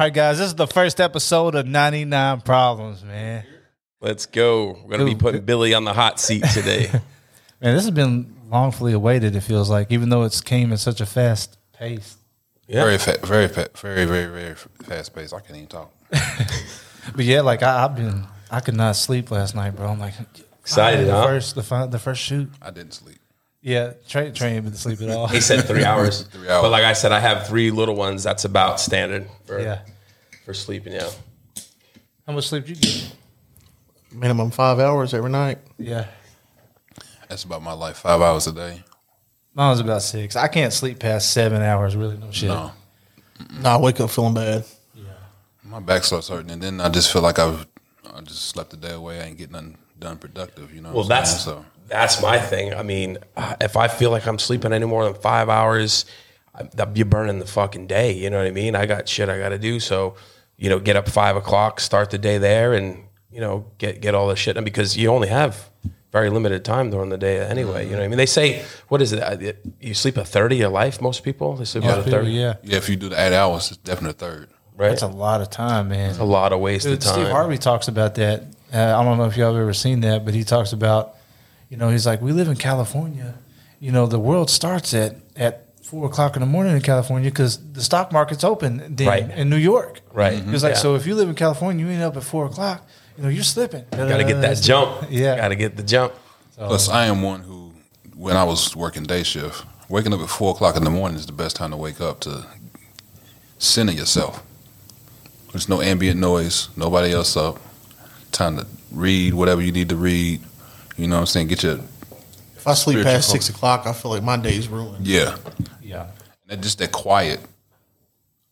All right, guys, this is the first episode of 99 Problems, man. Let's go. We're gonna be putting Billy on the hot seat today. Man, this has been longfully awaited, it feels like, even though it's came at such a fast pace. Yeah. Very, fa- very, fa- very, very, very fast pace. I can't even talk. But yeah, like I, I've been, I could not sleep last night, bro. I'm like Excited, the? First, the, fi- the first shoot. I didn't sleep. Yeah, Trey, Trey ain't been to sleep at all. He said three hours. Three hours. But like I said, I have three little ones. That's about standard for yeah. for sleeping. Yeah. How much sleep you get? Minimum five hours every night. Yeah. That's about my life. Five hours a day. Mine was about six. I can't sleep past seven hours. Really, no shit. No, Nah, I wake up feeling bad. Yeah. My back starts hurting, and then I just feel like I've I just slept the day away. I ain't getting nothing done productive. You know. Well, what I'm that's saying? so. That's my thing. I mean, uh, if I feel like I'm sleeping any more than five hours, that you're burning the fucking day. You know what I mean? I got shit I got to do. So, you know, get up five o'clock, start the day there, and you know, get get all the shit done because you only have very limited time during the day anyway. You know what I mean? They say, what is it? uh, You sleep a third of your life. Most people they sleep about a People, third. yeah. Yeah, if you do the eight hours, it's definitely a third. Right. That's a lot of time, man. a lot of wasted Dude, time. Steve Harvey talks about that. Uh, I don't know if y'all have ever seen that, but he talks about, you know, he's like, we live in California. You know, the world starts at at four o'clock in the morning in California because the stock market's open then Right. in New York. Right. He's mm-hmm. like, Yeah. so if you live in California, you ain't up at four o'clock. You know, you're slipping. Got to get that jump. Yeah. Got to get the jump. Plus, I am one who, when I was working day shift, waking up at four o'clock in the morning is the best time to wake up to center yourself. There's no ambient noise, nobody else up. Time to read whatever you need to read. You know what I'm saying? Get your If I sleep past six o'clock, I feel like my day's ruined. yeah. Yeah. And just that quiet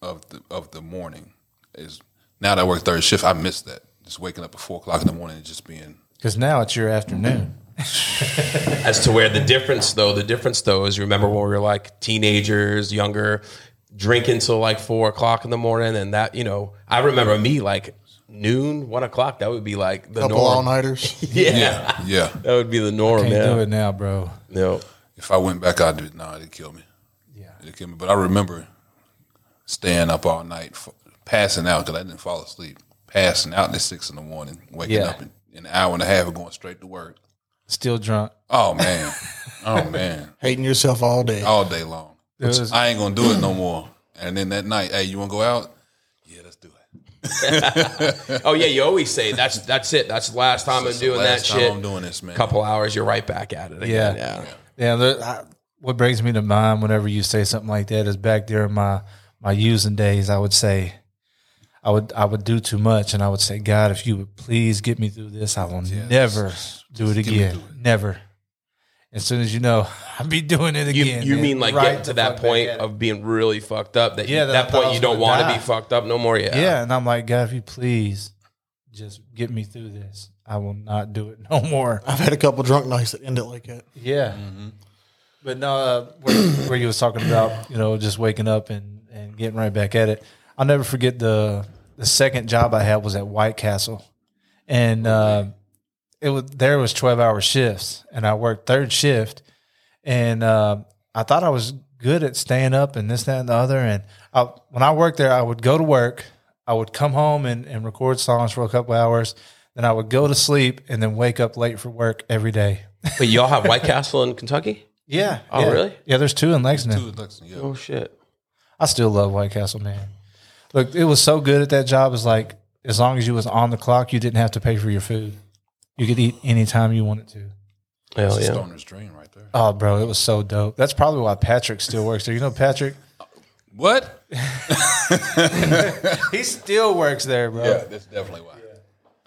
of the of the morning is now that I work third shift, I miss that. Just waking up at four o'clock in the morning and just being Because now it's your afternoon. as to where the difference though the difference though is you remember when we were like teenagers younger drinking till like four o'clock in the morning and that you know i remember me like noon one o'clock that would be like the Couple all nighters. yeah. yeah. yeah, that would be the norm Can't yeah do it now, bro. no If I went back, I'd do no, it'd kill me. Yeah. It'd kill me. But I remember staying up all night, f- passing out because I didn't fall asleep. Passing out at six in the morning, waking Yeah. up in, in an hour and a half and going straight to work. Still drunk. Oh man, oh man, Hating yourself all day. all day long. Was- I ain't gonna do it no more. And then that night, hey, you wanna go out? oh yeah you always say that's that's it that's the last time i'm It's the doing that last time shit I'm doing this, man. couple hours you're right back at it Yeah. again yeah, Yeah, the, I, what brings me to mind whenever you say something like that is back during my my using days. I would say, I would I would do too much, and I would say, God, if you would please get me through this, I will never do it again. through it. Never. As soon as you know, I'll be doing it again. you man. mean like Right getting to that point of being really fucked up that Yeah, you, that that point you don't want to be fucked up no more yeah yeah, and I'm like, God, if you please just get me through this, I will not do it no more. I've had a couple drunk nights that end it like that. Yeah. But no, uh, where, where you was talking about, you know, just waking up and, and getting right back at it. I'll never forget the the second job I had was at White Castle, and uh, it was there was twelve hour shifts, and I worked third shift, and uh, I thought I was good at staying up and this, that, and the other. And I, when I worked there, I would go to work, I would come home and, and record songs for a couple hours, then I would go to sleep and then wake up late for work every day. but y'all have white castle in kentucky Yeah. Oh, yeah. really? Yeah, there's two in Lexington. Two in Lexington, yeah. oh shit I still love White Castle, man. Look, it was so good at that job. It's like as long as you was on the clock, you didn't have to pay for your food. You could eat anytime you wanted to. hell It's a yeah stoner's dream right there. Oh, bro, it was so dope. That's probably why Patrick still works there. You know, Patrick, What? he still works there, bro. Yeah, that's definitely why.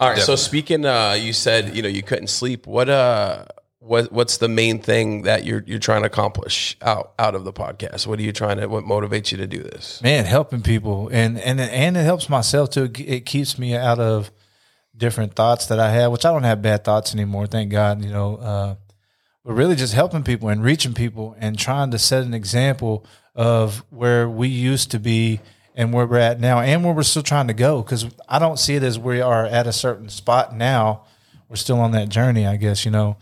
All right. So speaking, uh, you said you know you couldn't sleep. What uh, what what's the main thing that you're you're trying to accomplish out out of the podcast? What are you trying to? What motivates you to do this? man helping people and and and it helps myself too it keeps me out of different thoughts that i have which i don't have bad thoughts anymore thank god you know uh but really just helping people and reaching people and trying to set an example of where we used to be and where we're at now and where we're still trying to go because i don't see it as we are at a certain spot now we're still on that journey i guess you know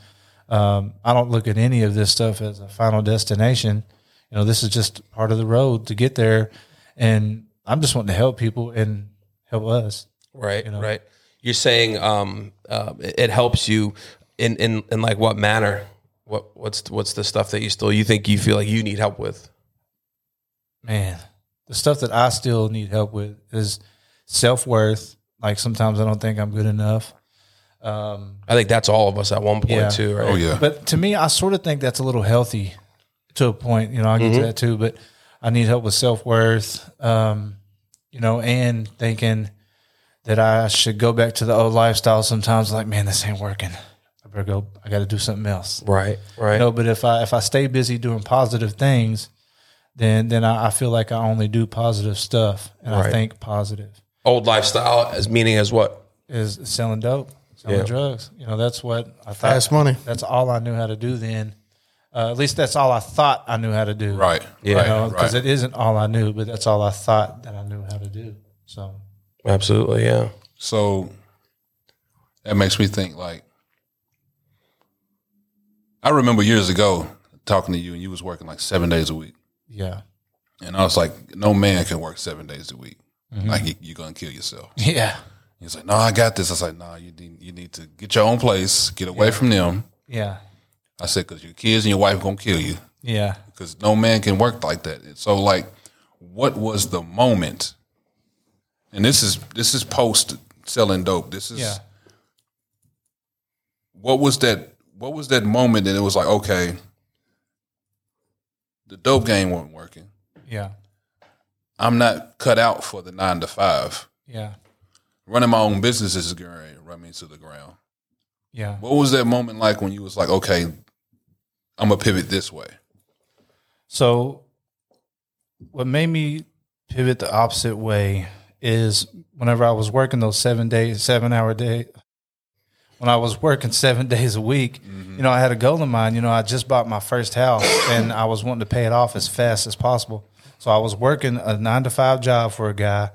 um, i don't look at any of this stuff as a final destination you know this is just part of the road to get there and I'm just wanting to help people and help us. Right, you know? right. You're saying um, uh, it it helps you in, in in like what manner? What what's what's the stuff that you still you think you feel like you need help with? Man, the stuff that I still need help with is self worth. Like sometimes I don't think I'm good enough. Um, I think that's all of us at one point Yeah. too, right? Oh yeah. But to me, I sort of think that's a little healthy to a point. You know, I get to that too. But I need help with self worth. Um, you know, and thinking that I should go back to the old lifestyle. Sometimes, like, man, this ain't working. I better go. I got to do something else. Right, right. You know, but if I if I stay busy doing positive things, then then I, I feel like I only do positive stuff, and Right. I think positive Old lifestyle as meaning as what? is selling dope, selling Yeah. drugs. You know, that's what I thought. Fast money. That's all I knew how to do then. Uh, at least that's all I thought I knew how to do. right. Yeah. Right. You know, right. because it isn't all I knew, but that's all I thought that I knew how to do. So Absolutely, yeah. So that makes me think like I remember years ago talking to you and you was working like seven days a week. yeah, And I was like, no man can work seven days a week. Mm-hmm. Like you, you're gonna kill yourself. yeah, He's like, no, I got this. I was like, no, you need you need to get your own place, get away from them. yeah, I said, because your kids and your wife gonna kill you. yeah. Because no man can work like that. And So like, what was the moment? And this is this is post selling dope. This is Yeah. what was that what was that moment that it was like okay the dope game wasn't working Yeah, i'm not cut out for the nine to five yeah, running my own business is going to run me to the ground yeah. what was that moment like when you was like okay i'm gonna pivot this way So, what made me pivot the opposite way is whenever I was working those seven days, seven hour day, when I was working seven days a week, mm-hmm. you know, I had a goal in mind. You know, I just bought my first house and I was wanting to pay it off as fast as possible. So I was working a nine to five job for a guy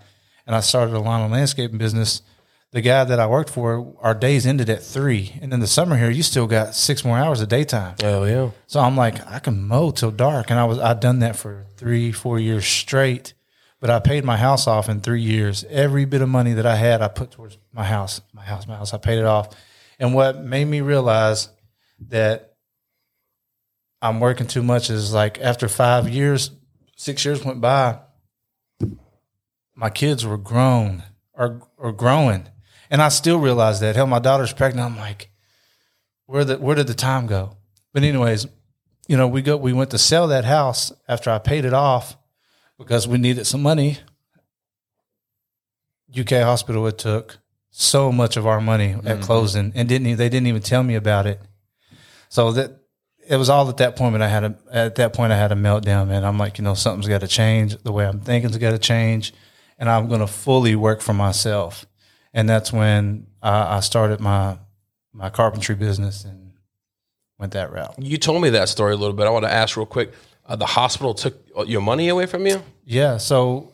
and I started a lawn and landscaping business. The guy that I worked for, our days ended at three. And in the summer here, you still got six more hours of daytime. Oh yeah. So I'm like, I can mow till dark, and I was I'd done that for three, four years straight. But I paid my house off in three years. Every bit of money that I had, I put towards my house, my house, my house. I paid it off. And what made me realize that I'm working too much is like after five years, six years went by, my kids were grown or or growing, and I still realized that. Hell, my daughter's pregnant. I'm like, where the where did the time go? But anyways, you know, we go we went to sell that house after I paid it off because we needed some money. UK hospital it took so much of our money at mm-hmm. closing and didn't they didn't even tell me about it. So that it was all at that point when I had a at that point I had a meltdown, man. I'm like, you know, something's got to change. The way I'm thinking's got to change, and I'm going to fully work for myself. And that's when I, I started my my carpentry business and went that route. You told me that story a little bit. I want to ask real quick. Uh, the hospital took your money away from you. Yeah. So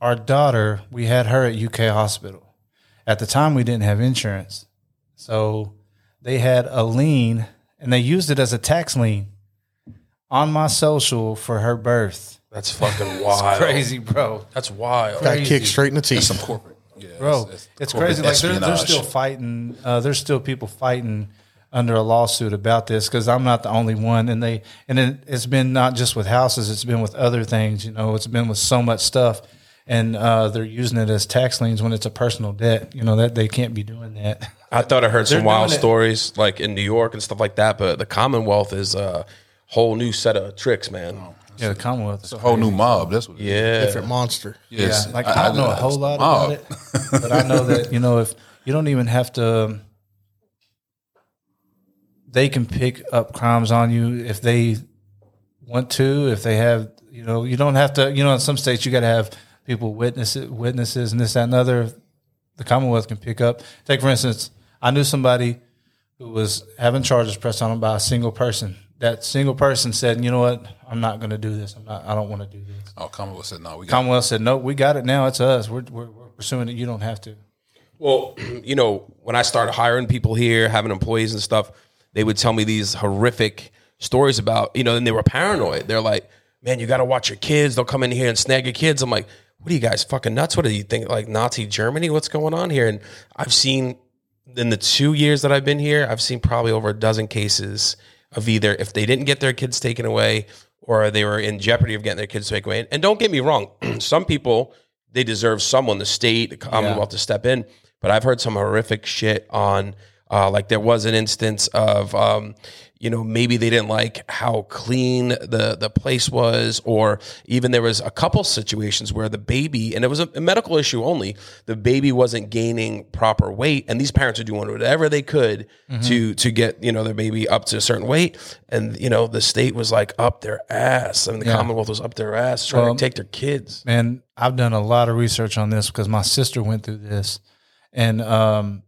our daughter, we had her at UK hospital. At the time, we didn't have insurance, so they had a lien, and they used it as a tax lien on my social for her birth. That's fucking wild. Crazy, bro. That's wild. Got kicked straight in the teeth. some corporate yeah bro. that's- It's, that's corporate crazy. Like they're, they're still fighting. Uh, there's still people fighting under a lawsuit about this because I'm not the only one. And they and it, it's been not just with houses. It's been with other things. You know, it's been with so much stuff. And uh, they're using it as tax liens when it's a personal debt. You know that they can't be doing that. I thought I heard some wild doing it- stories like in New York and stuff like that, but the Commonwealth is a whole new set of tricks, man. Yeah, the Commonwealth. it's a whole new mob that's what it is. Yeah. Different monster. Yes. Yeah, like I, don't know a whole lot about it, but I know that you know if you don't even have to, they can pick up crimes on you if they want to. If they have, you know, you don't have to. You know, in some states you got to have people witness it, witnesses and this that and other. The Commonwealth can pick up. Take for instance, I knew somebody who was having charges pressed on him by a single person. That single person said, "You know what? I'm not going to do this. I'm not. I don't want to do this." Oh, Commonwealth said no. We got Commonwealth said, "No, we got it now. It's us. We're, we're, we're pursuing it. You don't have to." Well, you know, when I started hiring people here, having employees and stuff, they would tell me these horrific stories about, you know, and they were paranoid. They're like, man, you got to watch your kids. They'll come in here and snag your kids. I'm like, what are you guys fucking nuts? What do you think? Like Nazi Germany? What's going on here? And I've seen in the two years that I've been here, I've seen probably over a dozen cases of either if they didn't get their kids taken away or they were in jeopardy of getting their kids taken away. And don't get me wrong, some people they deserve someone, the state, the Commonwealth, to step in. But I've heard some horrific shit on. Uh, like there was an instance of, um, you know, maybe they didn't like how clean the the place was, or even there was a couple situations where the baby, and it was a, a medical issue only, the baby wasn't gaining proper weight, and these parents are doing whatever they could to to get you know their baby up to a certain weight, and you know the state was like up their ass, I mean the Yeah. Commonwealth was up their ass trying to take their kids. Man, I've done a lot of research on this because my sister went through this, and um,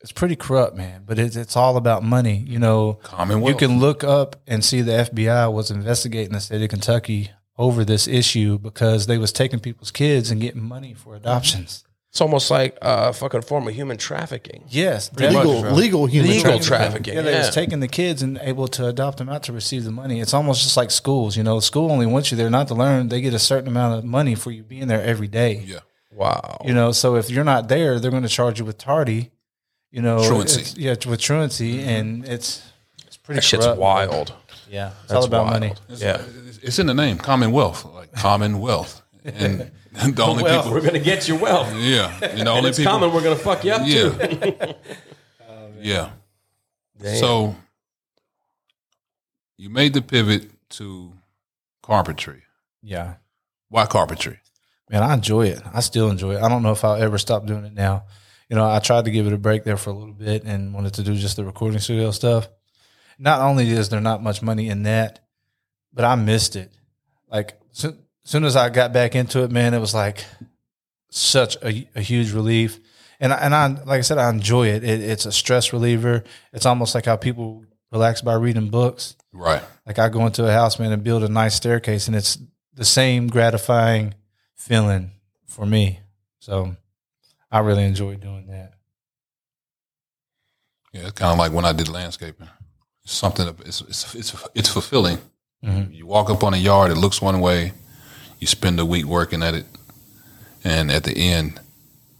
it's pretty corrupt, man. But it's it's all about money. You mm-hmm. know, Commonwealth. you can look up and see the FBI was investigating the state of Kentucky over this issue because they was taking people's kids and getting money for mm-hmm. adoptions. It's almost like a fucking form of human trafficking. Yes, legal, legal human Legal trafficking. trafficking. Yeah, they was taking the kids and able to adopt them out to receive the money. It's almost just like schools. You know, school only wants you there not to learn. They get a certain amount of money for you being there every day. Yeah. Wow. You know, so if you're not there, they're going to charge you with tardy. You know, Truancy. it's- Yeah, with truancy, mm-hmm. and it's it's pretty. that shit's corrupt. wild. Yeah, it's all about money. Yeah. It's in the name, Commonwealth, like Commonwealth. And the only Well, people, we're gonna get your wealth. yeah, and the And only it's people, common. We're gonna fuck you up too. yeah, yeah. Damn. So you made the pivot to carpentry. Yeah, Why carpentry? man, I enjoy it. I still enjoy it. I don't know if I'll ever stop doing it now. You know, I tried to give it a break there for a little bit and wanted to do just the recording studio stuff. Not only is there not much money in that, but I missed it. Like so, soon as I got back into it, man, it was like such a, a huge relief. And I, and I, like I said, I enjoy it. it. It's a stress reliever. It's almost like how people relax by reading books. Right. Like I go into a house, man, and build a nice staircase, and it's the same gratifying feeling for me. So I really enjoy doing that. Yeah, it's kind of like when I did landscaping. It's something. that- It's it's it's, it's fulfilling. Mhm. You walk up on a yard, it looks one way. You spend a week working at it, and at the end,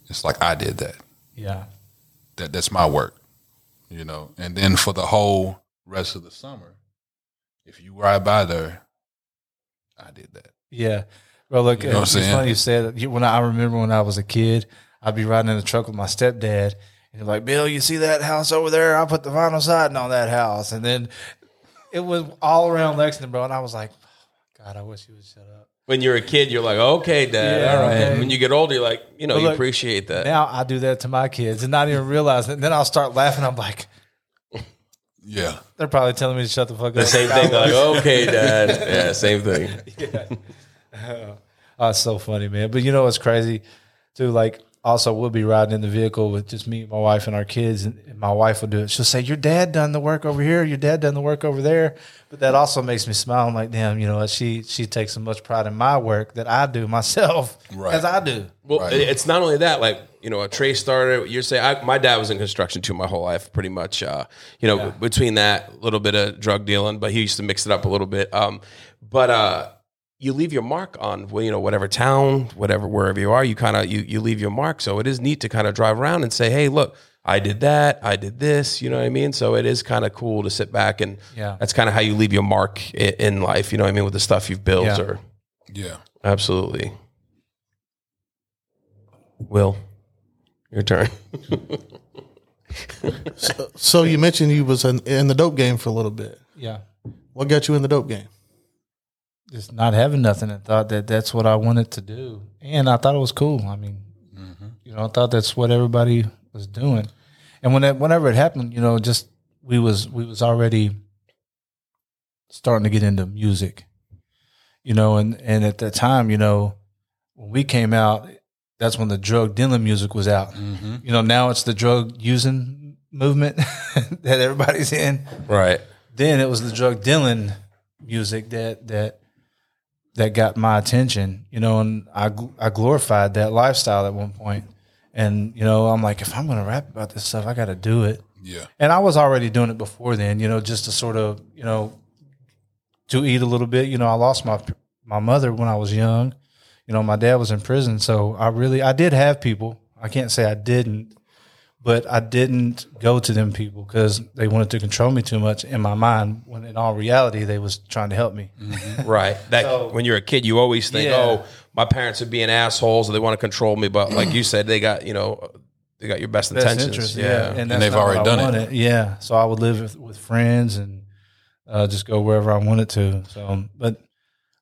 it's like I did that. Yeah. That that's my work, you know. And then for the whole rest of the summer, if you ride by there, I did that. Yeah. Well, look, You know it's funny you said that. When I remember when I was a kid, I'd be riding in the truck with my stepdad, and he's like, "Bill, you see that house over there? I put the vinyl siding on that house." And then it was all around Lexington, bro. And I was like, oh, "God, I wish you would shut up." when you're a kid, you're like, okay, dad, Yeah, all right. okay. And when you get older, you're like, you know, But you look, appreciate that. Now I do that to my kids and not even realize it. And then I'll start laughing. I'm like, Yeah, they're probably telling me to shut the fuck the up. same thing. Like, okay, dad. Yeah, same thing. yeah. Oh, it's so funny, man. But you know what's crazy too? Like, also we'll be riding in the vehicle with just me, my wife, and our kids, and, and my wife will do it. She'll say, "Your dad done the work over here. Your dad done the work over there." But that also makes me smile. I'm like, damn, you know what? She she takes so much pride in my work that I do myself Right. as I do. Well, Right. it's not only that, like, you know, a Trey starter, you're saying, I, my dad was in construction too my whole life, pretty much. Uh, you know, between that, a little bit of drug dealing, but he used to mix it up a little bit. Um, but, uh, you leave your mark on well, you know whatever town whatever wherever you are you kind of you, you leave your mark so it is neat to kind of drive around and say hey look i did that i did this you know what i mean so it is kind of cool to sit back and Yeah. that's kind of how you leave your mark in, in life you know what i mean with the stuff you've built Yeah. or yeah. absolutely will your turn So you mentioned you was in, in the dope game for a little bit. Yeah. What got you in the dope game? Just not having nothing and thought that that's what I wanted to do. And I thought it was cool. I mean, mm-hmm. you know, I thought that's what everybody was doing. And when whenever it happened, you know, just we was we was already starting to get into music. You know, and and at that time, you know, when we came out, that's when the drug dealing music was out. Mm-hmm. You know, now it's the drug using movement that everybody's in right then it was the drug dealing music that that that got my attention, you know, and I I glorified that lifestyle at one point. And you know, I'm like, if I'm going to rap about this stuff, I got to do it. Yeah. And I was already doing it before then, you know, just to sort of, you know, to eat a little bit. You know, I lost my my mother when I was young. You you know, my dad was in prison, so I really I did have people. I can't say I didn't, but I didn't go to them people because they wanted to control me too much in my mind. When in all reality, they was trying to help me. Right. That So- when you're a kid, you always think, Yeah. "Oh, my parents are being assholes, or they want to control me." But like you said, they got you know, they got your best, best intentions. interest. yeah. Yeah, And that's they've already done it. Yeah, so I would live with, with friends and uh, just go wherever I wanted to. So, but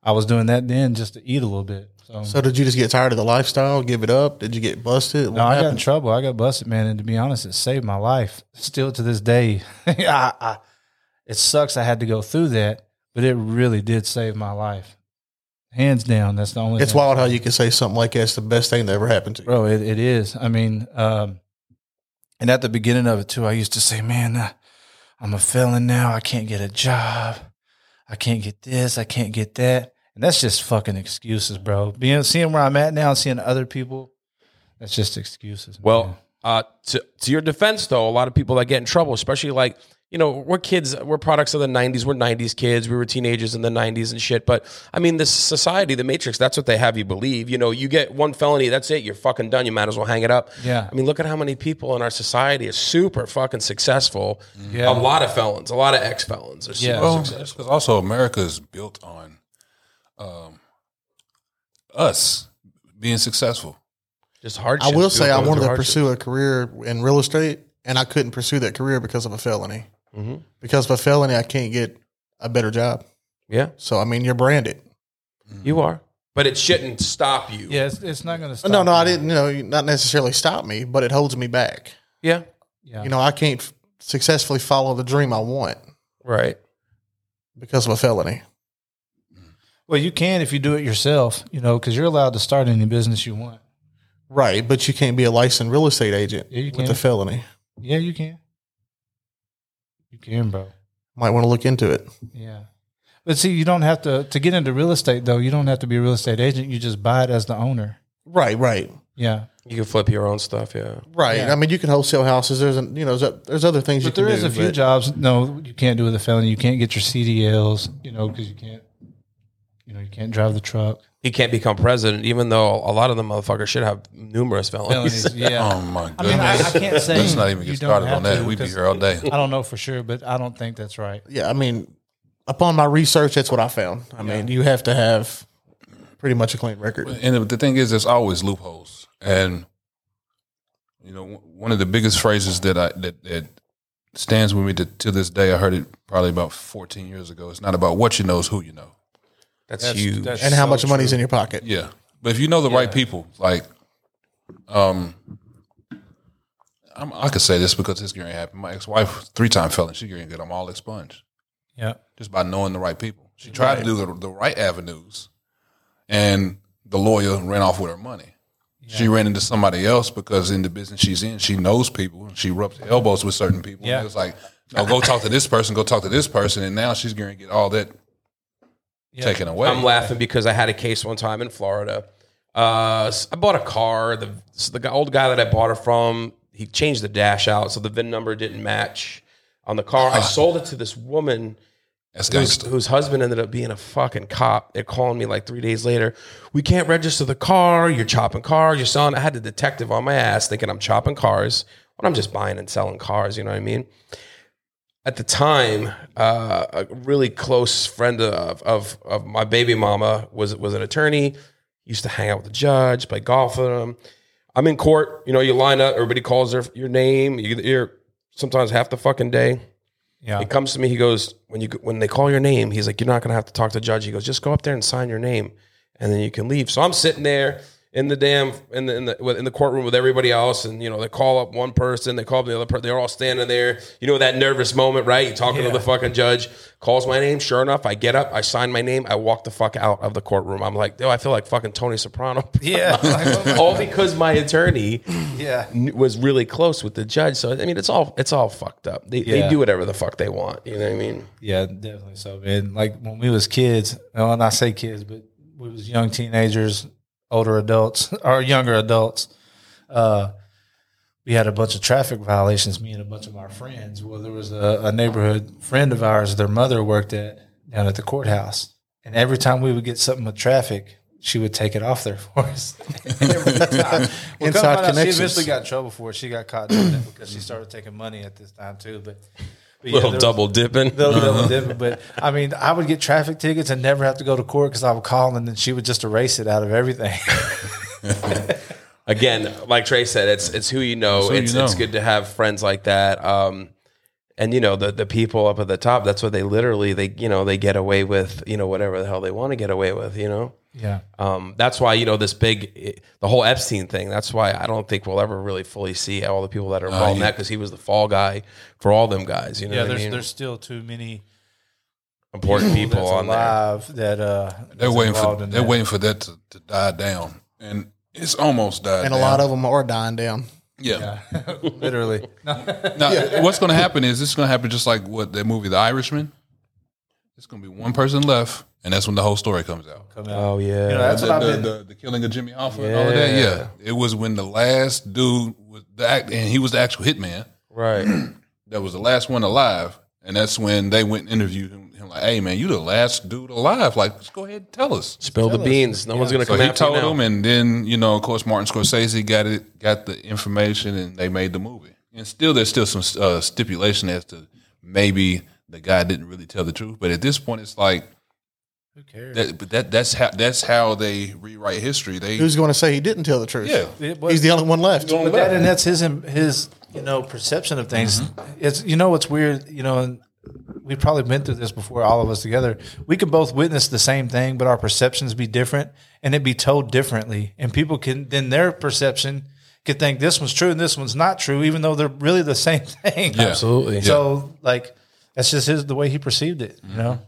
I was doing that then just to eat a little bit. So, So did you just get tired of the lifestyle, give it up? Did you get busted? no, I got in trouble. I got busted, man. And to be honest, it saved my life. Still to this day, I, I, it sucks I had to go through that, but it really did save my life. Hands down, that's the only. It's thing. wild how you can say something like that's the best thing that ever happened to you. bro. It, it is. I mean, um, and at the beginning of it too, I used to say, "Man, uh, I'm a felon now. I can't get a job. I can't get this. I can't get that." And that's just fucking excuses, bro. Being seeing where I'm at now, and seeing other people, that's just excuses. man. Well, uh, to to your defense, though, a lot of people that get in trouble, especially like you know, we're kids, we're products of the '90s. We're '90s kids. We were teenagers in the '90s and shit. But I mean, this society, the Matrix, that's what they have you believe. You know, you get one felony, that's it. You're fucking done. You might as well hang it up. Yeah. I mean, look at how many people in our society are super fucking successful. Yeah. A lot of felons, a lot of ex felons are super Yeah. Well, successful. because also America is built on um, us being successful. Just hardship. I will say I wanted to hardship. pursue a career in real estate, and I couldn't pursue that career because of a felony. Mhm. Because of a felony, I can't get a better job. Yeah, So I mean, you're branded. you are. But it shouldn't stop you. yeah, it's, it's not going to stop. no, no, I didn't. You know, not necessarily stop me, but it holds me back. Yeah. Yeah, You know, I can't f- successfully follow the dream I want Right. because of a felony. Well, you can if you do it yourself. You know, because you're allowed to start any business you want. Right, but you can't be a licensed real estate agent Yeah, you with a felony. Yeah, you can. You can, bro. Might want to look into it. Yeah. But see, you don't have to to get into real estate though. You don't have to be a real estate agent. You just buy it as the owner. Right, right, Yeah. You can flip your own stuff. Yeah. right. Yeah. I mean, you can wholesale houses. There's, a, you know, there's, there's other things you But can there do. is a few jobs. No, you can't do with a felony. You can't get your CDLs. You know, because you can't. You know, you can't drive the truck. he can't become president, even though a lot of the motherfuckers should have numerous felonies. Felonies. Yeah. Oh my I goodness! mean, I, I can't say. Let's not even you get don't started have on that. to, We'd be 'cause here all day. I don't know for sure, but I don't think that's right. Yeah, I mean, upon my research, that's what I found. I mean, you have to have pretty much a clean record. And the thing is, there's always loopholes. And you know, one of the biggest phrases that I that, that stands with me to, to this day, I heard it probably about 14 years ago. It's not about what you know, it's who you know. That's, huge. that's And how so much true. money's in your pocket. Yeah, but if you know the right people, like, um, I'm, I could say this because this going to happen. My ex-wife, three-time felon, she's going to get them all expunged Yeah. just by knowing the right people. She tried to do the, the right avenues, and the lawyer ran off with her money. She ran into somebody else because in the business she's in, she knows people. and She rubs elbows with certain people. Yeah. And it was like, no, go talk to this person, go talk to this person, and now she's going to get all that Yeah. taken away. I'm laughing because I had a case one time in Florida. Uh, I bought a car. The so the old guy that I bought it from, he changed the dash out, so the VIN number didn't match on the car. I sold it to this woman whose, whose husband ended up being a fucking cop. They're calling me like three days later. We can't register the car. You're chopping cars. You're selling. I had the detective on my ass thinking I'm chopping cars when I'm just buying and selling cars. You know what I mean? At the time, uh, a really close friend of, of of my baby mama was was an attorney. Used to hang out with the judge, play golf with him. I'm in court. You know, you line up. Everybody calls their your name. You, you're sometimes half the fucking day. Yeah. He comes to me. He goes, when you when they call your name, he's like, you're not gonna have to talk to the judge. He goes, just go up there and sign your name, and then you can leave. So I'm sitting there in the damn in the in the in the courtroom with everybody else, and you know they call up one person, they call up the other person. They're all standing there. You know that nervous moment, right? You talking to the fucking judge, calls my name. Sure enough, I get up, I sign my name, I walk the fuck out of the courtroom. I'm like, oh, I feel like fucking Tony Soprano. Yeah. All because my attorney yeah. was really close with the judge. So I mean, it's all it's all fucked up. They, they do whatever the fuck they want. You know what I mean? Yeah, definitely so, man. Like when we was kids, well, and I say kids, but we was young teenagers, older adults, or younger adults. Uh, we had a bunch of traffic violations. Me and a bunch of our friends. Well, there was a, a neighborhood friend of ours. Their mother worked at down at the courthouse, and every time we would get something with traffic, she would take it off there for us. Well, Inside find out, She connections. eventually got in trouble for it. She got caught doing it because she started taking money at this time too. But yeah, Little was- double dipping. Little double dipping. But I mean, I would get traffic tickets and never have to go to court because I would call and then she would just erase it out of everything. Again, like Trey said, it's it's who you know. who you it's it's good to have friends like that. Um, and you know the the people up at the top. That's what they literally they you know they get away with. You know whatever the hell they want to get away with. You know. Yeah. Um, that's why you know this big, the whole Epstein thing. That's why I don't think we'll ever really fully see all the people that are involved in yeah. that because he was the fall guy for all them guys. You know Yeah, what I there's mean? there's still too many important people that's on there. alive that uh They're waiting for in they're that. waiting for that to, to die down, and it's almost died. and a lot of them are dying down. yeah. literally. No. Now, what's going to happen is it's going to happen just like what that movie, The Irishman. It's going to be one person left, and that's when the whole story comes out. Come out. Oh yeah, You know, that's the, what I've the, been. the, the killing of Jimmy Hoffa and all of that. Yeah. Yeah, it was when the last dude was the act, and he was the actual hitman. right. That was the last one alive, and that's when they went and interviewed him. him like, hey man, you the last dude alive. Like, just go ahead and tell us. Spill the beans. No one's gonna So come he after you told now. him, and then you know, of course, Martin Scorsese got it, got the information, and they made the movie. And still, there's still some uh, stipulation as to maybe the guy didn't really tell the truth. But at this point, it's like Who cares? that. But that that's how that's how they rewrite history. They Who's going to say he didn't tell the truth? yeah. It was- He's the only one left. But that and that's his his you know perception of things. Mm-hmm. It's you know what's weird. You know, and we've probably been through this before, all of us together. We could both witness the same thing, but our perceptions be different, and it be told differently. And people can then their perception could think this one's true and this one's not true, even though they're really the same thing. Yeah. Absolutely. So like that's just his the way he perceived it. You know.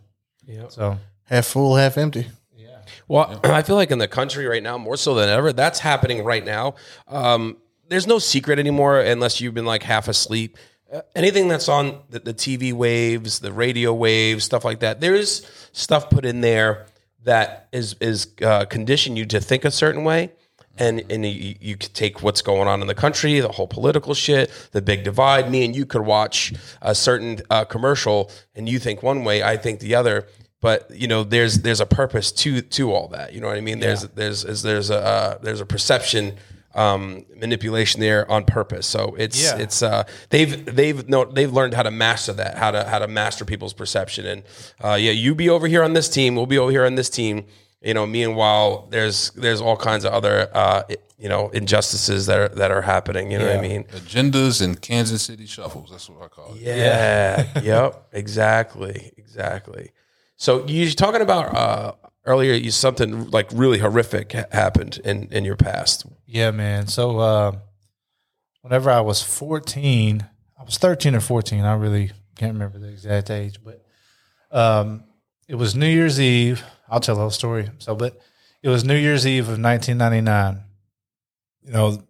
Yeah. So Half full, half empty. Yeah. Well, I feel like in the country right now, more so than ever, that's happening right now. Um, there's no secret anymore unless you've been like half asleep. Uh, anything that's on the, the TV waves, the radio waves, stuff like that, there's stuff put in there that is is uh, condition you to think a certain way. And, and you, you could take what's going on in the country, the whole political shit, the big divide. Me and you could watch a certain uh, commercial, and you think one way, I think the other but you know there's there's a purpose to to all that you know what i mean there's there's there's there's a uh, there's a perception um manipulation there on purpose so it's Yeah. it's uh they've they've no they've learned how to master that how to how to master people's perception and uh yeah you be over here on this team we'll be over here on this team you know meanwhile there's there's all kinds of other uh you know injustices that are that are happening you know what i mean agendas and Kansas City shuffles. That's what I call it. yeah. yep. Exactly. Exactly. So you're talking about uh, earlier. You something like really horrific ha- happened in in your past. Yeah, man. So uh, whenever I was 14, I was 13 or 14. I really can't remember the exact age, but um, it was New Year's Eve. I'll tell the whole story. So, but it was New Year's Eve of 1999. You know,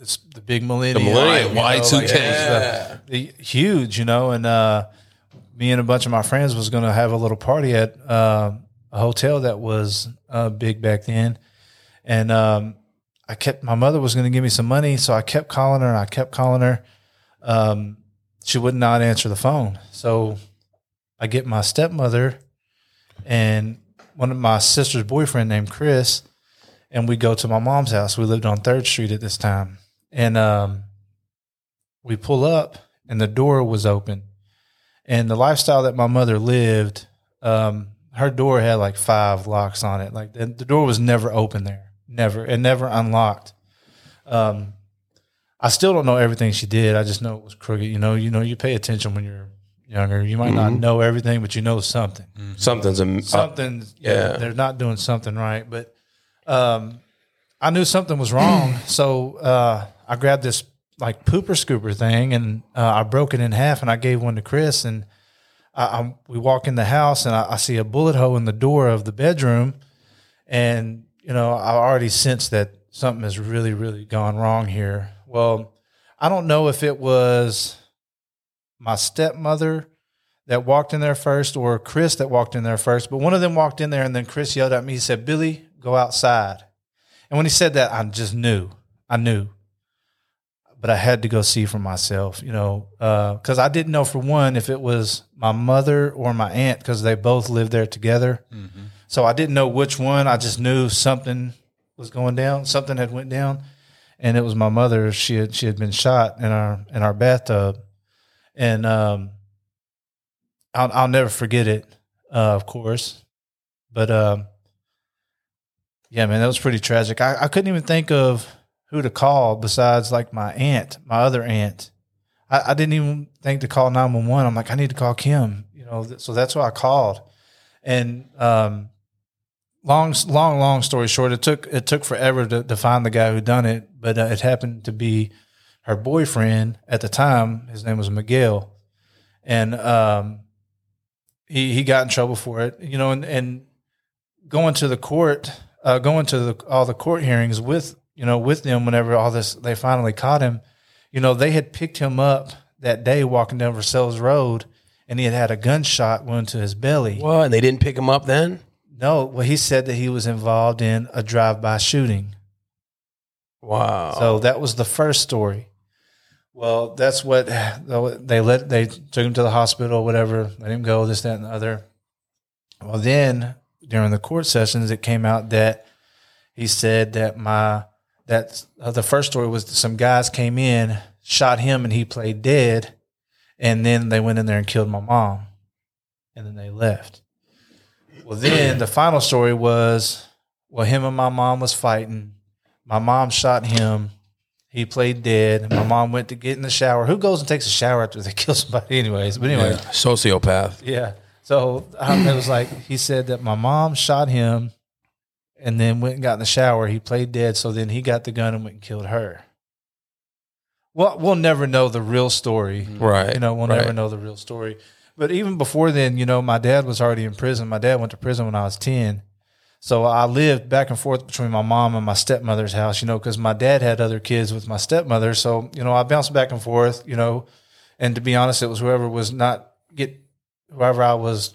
it's the big millennium. The millennium, you know, Y2K. like, it was the- the huge, you know, and uh, me and a bunch of my friends was going to have a little party at uh, a hotel that was uh, big back then. And um, I kept my mother was going to give me some money, so I kept calling her and I kept calling her. Um, she would not answer the phone, so I get my stepmother and one of my sister's boyfriend named Chris, and we go to my mom's house. We lived on Third Street at this time, and um, we pull up, and the door was open. And the lifestyle that my mother lived, um, her door had like five locks on it. Like the, the door was never open there, never, and never unlocked. Um, I still don't know everything she did. I just know it was crooked. You know, you know, you pay attention when you're younger. You might not know everything, but you know something. Something's a, uh, Something, yeah, yeah. they're not doing something right. But um, I knew something was wrong, so uh, I grabbed this like pooper scooper thing and uh, I broke it in half and I gave one to Chris and I, I we walk in the house and I, I see a bullet hole in the door of the bedroom and you know I already sensed that something has really really gone wrong here. Well, I don't know if it was my stepmother that walked in there first or Chris that walked in there first, but one of them walked in there and then Chris yelled at me. He said, "Billy, go outside." And when he said that, I just knew. I knew but I had to go see for myself, you know, because I didn't know for one if it was my mother or my aunt because they both lived there together. So I didn't know which one. I just knew something was going down. Something had went down, and it was my mother. She had she had been shot in our in our bathtub, and um, I'll I'll never forget it. Uh, of course, but um, yeah, man, that was pretty tragic. I, I couldn't even think of who to call besides like my aunt, my other aunt. I, I didn't even think to call nine one one. I'm like, I need to call Kim. You know, th- so that's why I called. And um, long, long, long story short, it took it took forever to, to find the guy who done it, but uh, it happened to be her boyfriend at the time. His name was Miguel, and um, he he got in trouble for it. You know, and and going to the court, uh, going to the, all the court hearings with you know with them whenever all this they finally caught him. You know, they had picked him up that day walking down Versailles Road, and he had had a gunshot wound to his belly. Well, And they didn't pick him up then? No, well, he said that he was involved in a drive-by shooting. Wow. So that was the first story. Well, that's what they let. They took him to the hospital, whatever. Let him go. This, that, and the other. Well, then during the court sessions, it came out that he said that my that uh, the first story was some guys came in, shot him, and he played dead, and then they went in there and killed my mom, and then they left. Well, then the final story was, well, him and my mom was fighting. My mom shot him. He played dead. My mom went to get in the shower. Who goes and takes a shower after they kill somebody, anyways? But anyway, Sociopath. yeah. So um, it was like he said that my mom shot him, and then went and got in the shower. He played dead. So then he got the gun and went and killed her. Well, we'll never know the real story. Mm-hmm. Right. You know, we'll right. never know the real story. But even before then, you know, my dad was already in prison. My dad went to prison when I was 10. So I lived back and forth between my mom and my stepmother's house, you know, because my dad had other kids with my stepmother. So, you know, I bounced back and forth, you know, and to be honest, it was whoever was not get whoever I was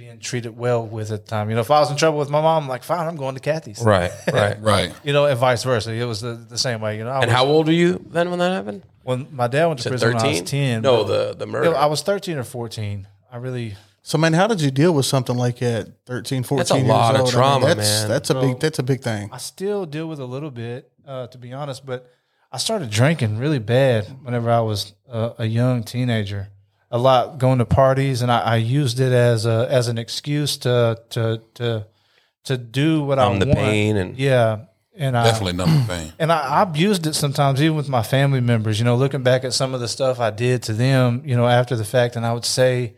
being treated well with at the time. You know, if I was in trouble with my mom, I'm like, fine, I'm going to Kathy's. Right. Right. Right. You know, and vice versa. It was the, the same way. You know, I and was, how old were you then when that happened? when my dad went to Is it prison when I was ten. No, but- the the you murder. know, I was thirteen or fourteen. I really So man, how did you deal with something like that? 13, 14 That's a years lot of old? I mean, trauma, that's, man. That's a Bro. big. That's a big thing. I still deal with a little bit, uh, to be honest. But I started drinking really bad whenever I was uh, a young teenager. A lot going to parties, and I, I used it as a as an excuse to to to to do what I Numb the want. pain and- yeah, and I Definitely number pain. and I, I abused it sometimes, even with my family members. You know, looking back at some of the stuff I did to them, you know, after the fact, and I would say,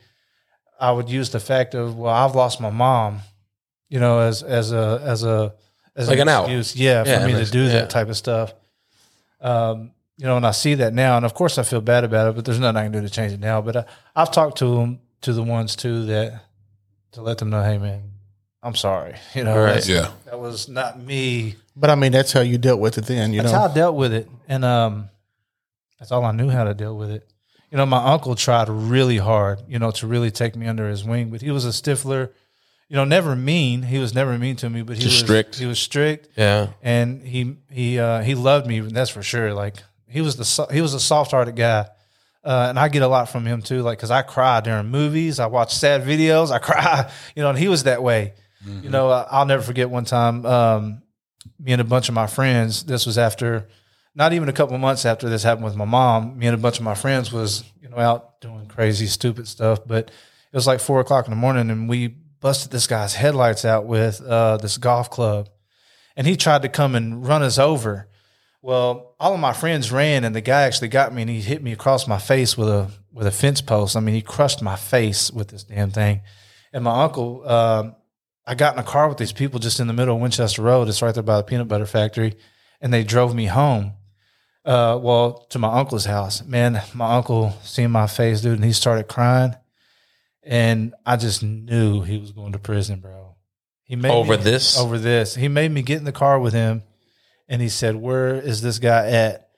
I would use the fact of, well, I've lost my mom, you know, as as a as a as Like an out. excuse, yeah, Yeah, for me makes- to do yeah. that type of stuff. Um, you know, and I see that now, and of course I feel bad about it, but there's nothing I can do to change it now. But I, I've talked to them, to the ones too that to let them know, hey man, I'm sorry. You know, Right. that's- Yeah. that was not me. But I mean, that's how you dealt with it then. You know. That's know, how I dealt with it, and um, that's all I knew how to deal with it. You know, my uncle tried really hard, you know, to really take me under his wing, but he was a stifler. You know, never mean. He was never mean to me, but he Just was strict. He was strict, yeah. and he he uh, he loved me. That's for sure. Like he was the he was a soft hearted guy, uh, and I get a lot from him too. Like because I cry during movies, I watch sad videos, I cry. You know, and he was that way. You know, I'll never forget one time. Um, me and a bunch of my friends. This was after, not even a couple of months after this happened with my mom. Me and a bunch of my friends was you know out doing crazy, stupid stuff. But it was like four o'clock in the morning, and we busted this guy's headlights out with uh, this golf club, and he tried to come and run us over. Well, all of my friends ran, and the guy actually got me, and he hit me across my face with a with a fence post. I mean, he crushed my face with this damn thing. And my uncle, um, I got in a car with these people just in the middle of Winchester Road. It's right there by the peanut butter factory, and they drove me home. Uh, well, to my uncle's house. Man, my uncle seen my face, dude, and he started crying, and I just knew he was going to prison, bro. He made Over me- this? over this. He made me get in the car with him, and he said, "Where is this guy at?"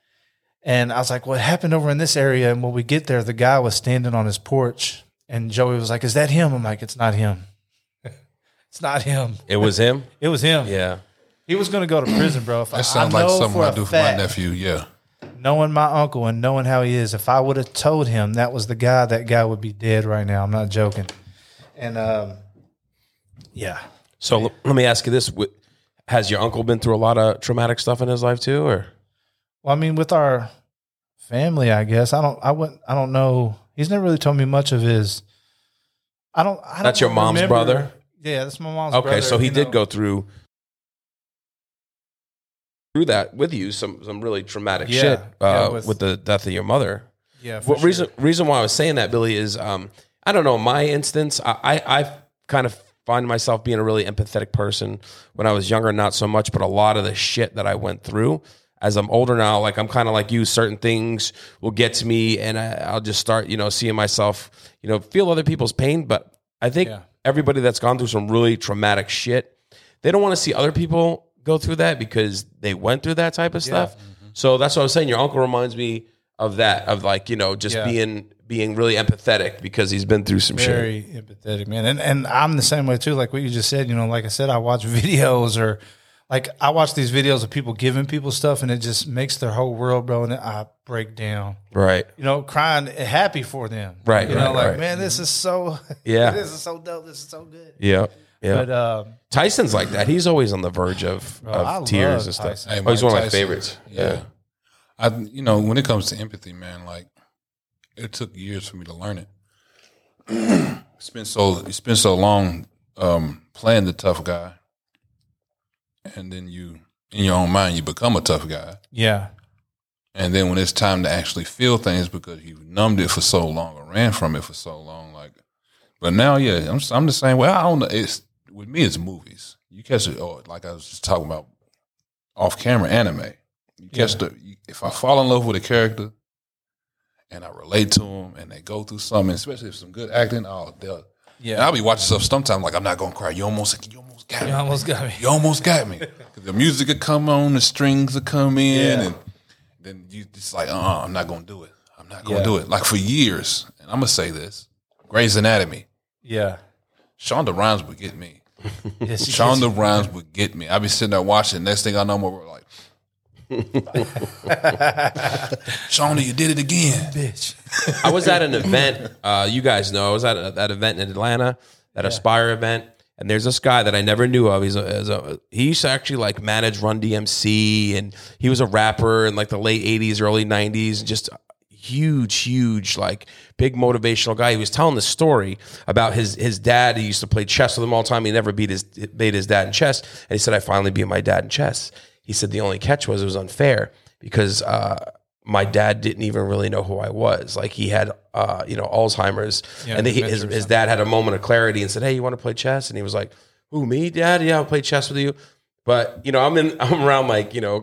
And I was like, "What happened over in this area?" And when we get there, the guy was standing on his porch, and Joey was like, "Is that him?" I'm like, "It's not him. it's not him. It was him. It was him. Yeah. He was going to go to prison, bro. If I- That sounds I like know something for I a do for fact, my nephew. Yeah. Knowing my uncle and knowing how he is, if I would have told him that was the guy, that guy would be dead right now. I'm not joking. And um, yeah, So l- let me ask you this: Wh- Has your uncle been through a lot of traumatic stuff in his life too, or Well, I mean, with our family, I guess I don't. I wouldn't. I don't know. He's never really told me much of his. I don't. I That's don't your mom's remember- brother? Yeah, that's my mom's. okay? brother, so he did know. go through through that with you some some really traumatic Yeah, shit uh, yeah, with, with- the death of your mother. Yeah. for What sure. reason reason why I was saying that, Billy, is um, I don't know. in My instance, I, I I kind of find myself being a really empathetic person. When I was younger, not so much, but a lot of the shit that I went through. As I'm older now, like I'm kind of like you. Certain things will get to me, and I, I'll just start, you know, seeing myself, you know, feel other people's pain. But I think Yeah. everybody that's gone through some really traumatic shit, they don't want to see other people go through that because they went through that type of stuff. Mm-hmm. So that's what I was saying. Your uncle reminds me of that, of like you know, just Yeah. being being really empathetic because he's been through some shit. very empathetic, man. And and I'm the same way too. Like what you just said, you know, like I said, I watch videos or like I watch these videos of people giving people stuff, and it just makes their whole world, bro. And I break down, Right. you know, crying, happy for them, Right, You know, like right. man, this is so, Yeah. this is so dope. This is so good. Yeah. Yeah. But um, Tyson's like that. He's always on the verge of, I of love tears and stuff. Tyson. Hey, oh, he's Mike one of my Tyson. favorites. Yeah. I, you know, when it comes to empathy, man, like it took years for me to learn it. it's been so it's been so long um, playing the tough guy, and then you, in your own mind, you become a tough guy, yeah, and then when it's time to actually feel things because you numbed it for so long or ran from it for so long, like. But now, yeah, I'm I'm the same way. I don't know. It's with me, it's movies. You catch it, or like I was just talking about off camera anime. You catch the if I fall in love with a character and I relate to them and they go through something, especially if some good acting, oh, they'll. yeah. And I'll be watching stuff sometimes like I'm not gonna cry. You almost, you almost got you me. You almost got me. You almost got me. the music will come on, the strings will come in, Yeah. and then you just like, uh, I'm not gonna do it. I'm not gonna Yeah. do it. Like for years, and I'm gonna say this: Grey's Anatomy. Yeah, Shonda Rhimes would get me. she- Shonda Rhimes would get me. I'd be sitting there watching. Next thing I know, we're like, Shonda, you did it again. bitch. I was at an event. Uh, you guys know I was at a, that event in Atlanta, that Aspire event, and there's this guy that I never knew of. He's a, he's a he used to actually like manage Run DMC, and he was a rapper in like the late '80s, early '90s, just huge, huge, like big motivational guy. He was telling the story about his his dad. He used to play chess with him all the time. He never beat his beat his dad in chess, and he said, "I finally beat my dad in chess." He said the only catch was it was unfair because. Uh, my dad didn't even really know who I was. Like he had, uh, you know, Alzheimer's, Yeah, and he, his, his dad had a moment of clarity and said, "Hey, you want to play chess?" And he was like, "Who me, Dad? Yeah, I'll play chess with you." But you know, I'm in, I'm around like you know,